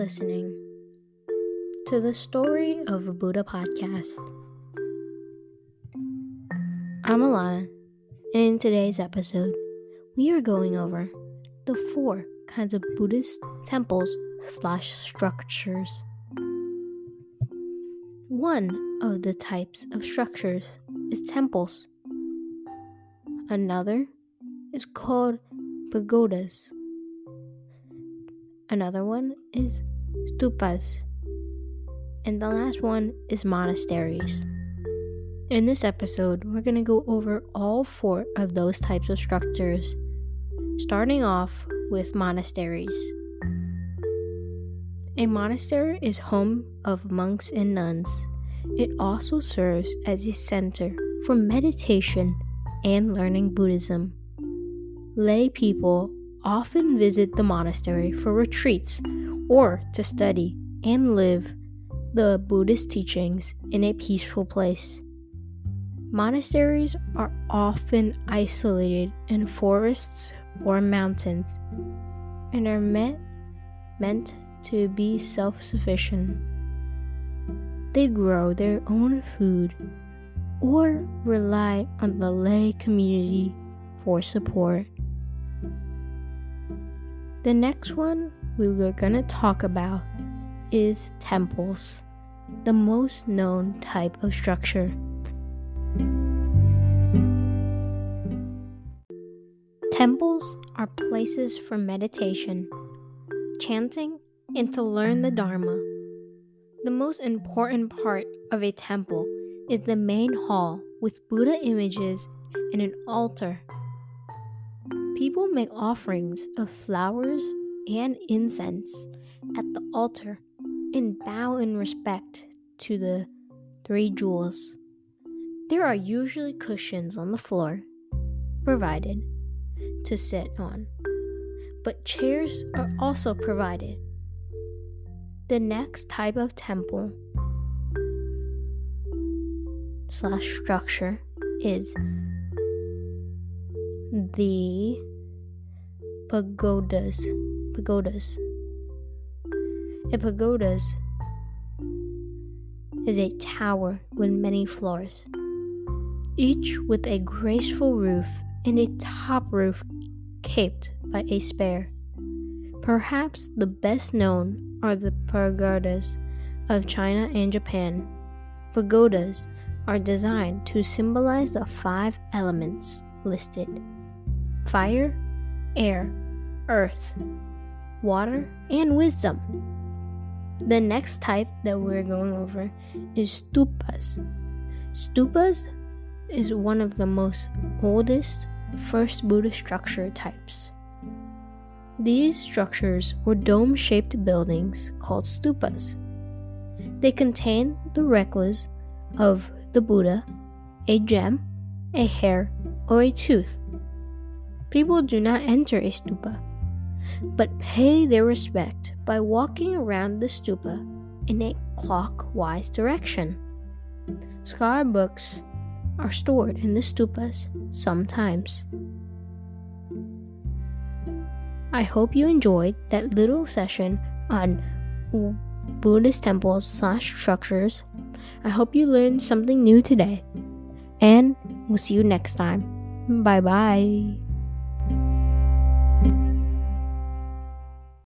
listening to the Story of a Buddha podcast. I'm Alana, and in today's episode, we are going over the four kinds of Buddhist temples slash structures. One of the types of structures is temples. Another is called pagodas. Another one is stupas. And the last one is monasteries. In this episode, we're going to go over all four of those types of structures, starting off with monasteries. A monastery is home of monks and nuns. It also serves as a center for meditation and learning Buddhism. Lay people often visit the monastery for retreats or to study and live the Buddhist teachings in a peaceful place. Monasteries are often isolated in forests or mountains and are meant, meant to be self sufficient. They grow their own food or rely on the lay community for support. The next one we were going to talk about is temples, the most known type of structure. Temples are places for meditation, chanting, and to learn the Dharma. The most important part of a temple is the main hall with Buddha images and an altar. People make offerings of flowers and incense at the altar and bow in respect to the three jewels. There are usually cushions on the floor provided to sit on, but chairs are also provided. The next type of temple slash structure is the pagodas. Pagodas. A pagodas is a tower with many floors, each with a graceful roof and a top roof capped by a spire. Perhaps the best known are the pagodas of China and Japan. Pagodas are designed to symbolize the five elements listed fire, air, earth, water, and wisdom. The next type that we're going over is stupas. Stupas is one of the most oldest first Buddhist structure types. These structures were dome shaped buildings called stupas. They contain the relics of the Buddha, a gem, a hair, or a tooth. People do not enter a stupa, but pay their respect by walking around the stupa in a clockwise direction. Scar books are stored in the stupas sometimes. I hope you enjoyed that little session on Buddhist temples slash structures. I hope you learned something new today. And we'll see you next time. Bye bye.